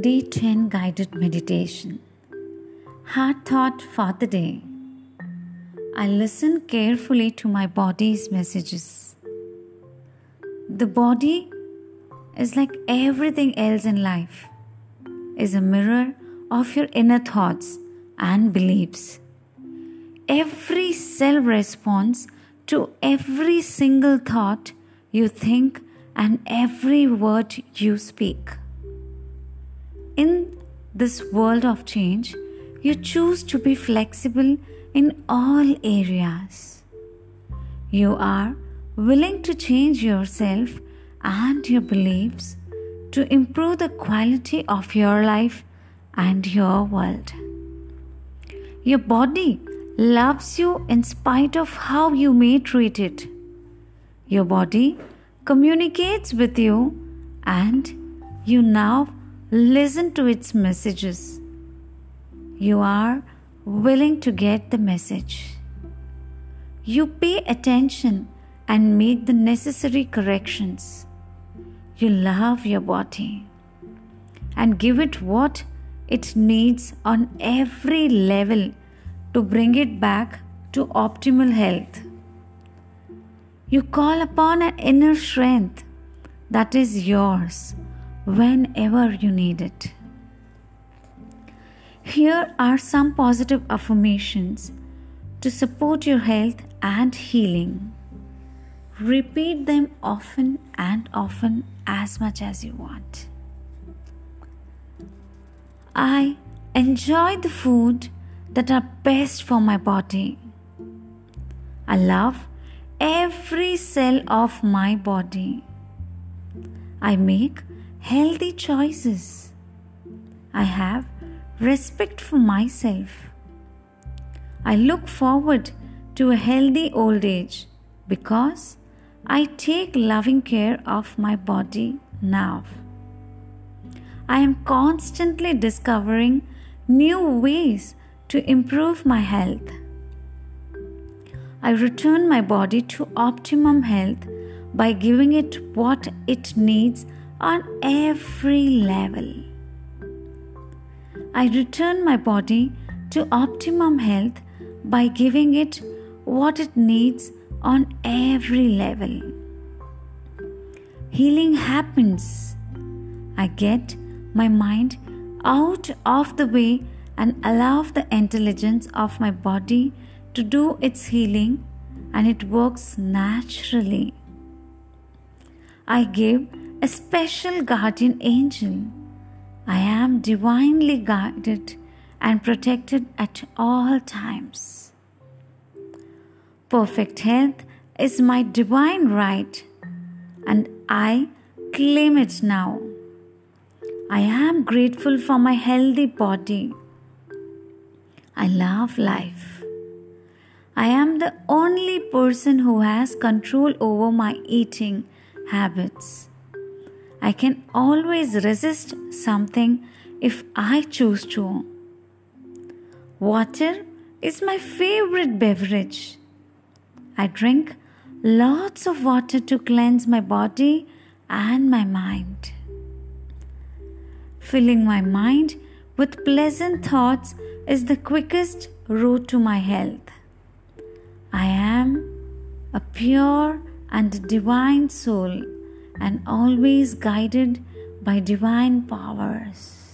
Day 10 Guided Meditation. Heart thought for the day. I listen carefully to my body's messages. The body is like everything else in life, is a mirror of your inner thoughts and beliefs. Every cell responds to every single thought you think and every word you speak. In this world of change, you choose to be flexible in all areas. You are willing to change yourself and your beliefs to improve the quality of your life and your world. Your body loves you in spite of how you may treat it. Your body communicates with you and you now listen to its messages. You are willing to get the message. You pay attention and make the necessary corrections. You love your body and give it what it needs on every level to bring it back to optimal health. You call upon an inner strength that is yours whenever you need it. Here are some positive affirmations to support your health and healing. Repeat them often and often as much as you want. I enjoy the food that are best for my body. I love every cell of my body. I make healthy choices. I have respect for myself. I look forward to a healthy old age because I take loving care of my body now. I am constantly discovering new ways to improve my health. I return my body to optimum health by giving it what it needs on every level. I return my body to optimum health by giving it what it needs on every level. Healing happens. I get my mind out of the way and allow the intelligence of my body to do its healing and it works naturally. I give a special guardian angel. I am divinely guided and protected at all times. Perfect health is my divine right and I claim it now. I am grateful for my healthy body. I love life. I am the only person who has control over my eating habits. I can always resist something if I choose to. Water is my favorite beverage. I drink lots of water to cleanse my body and my mind filling my mind with pleasant thoughts is the quickest route to my health. I am a pure and divine soul and always guided by divine powers.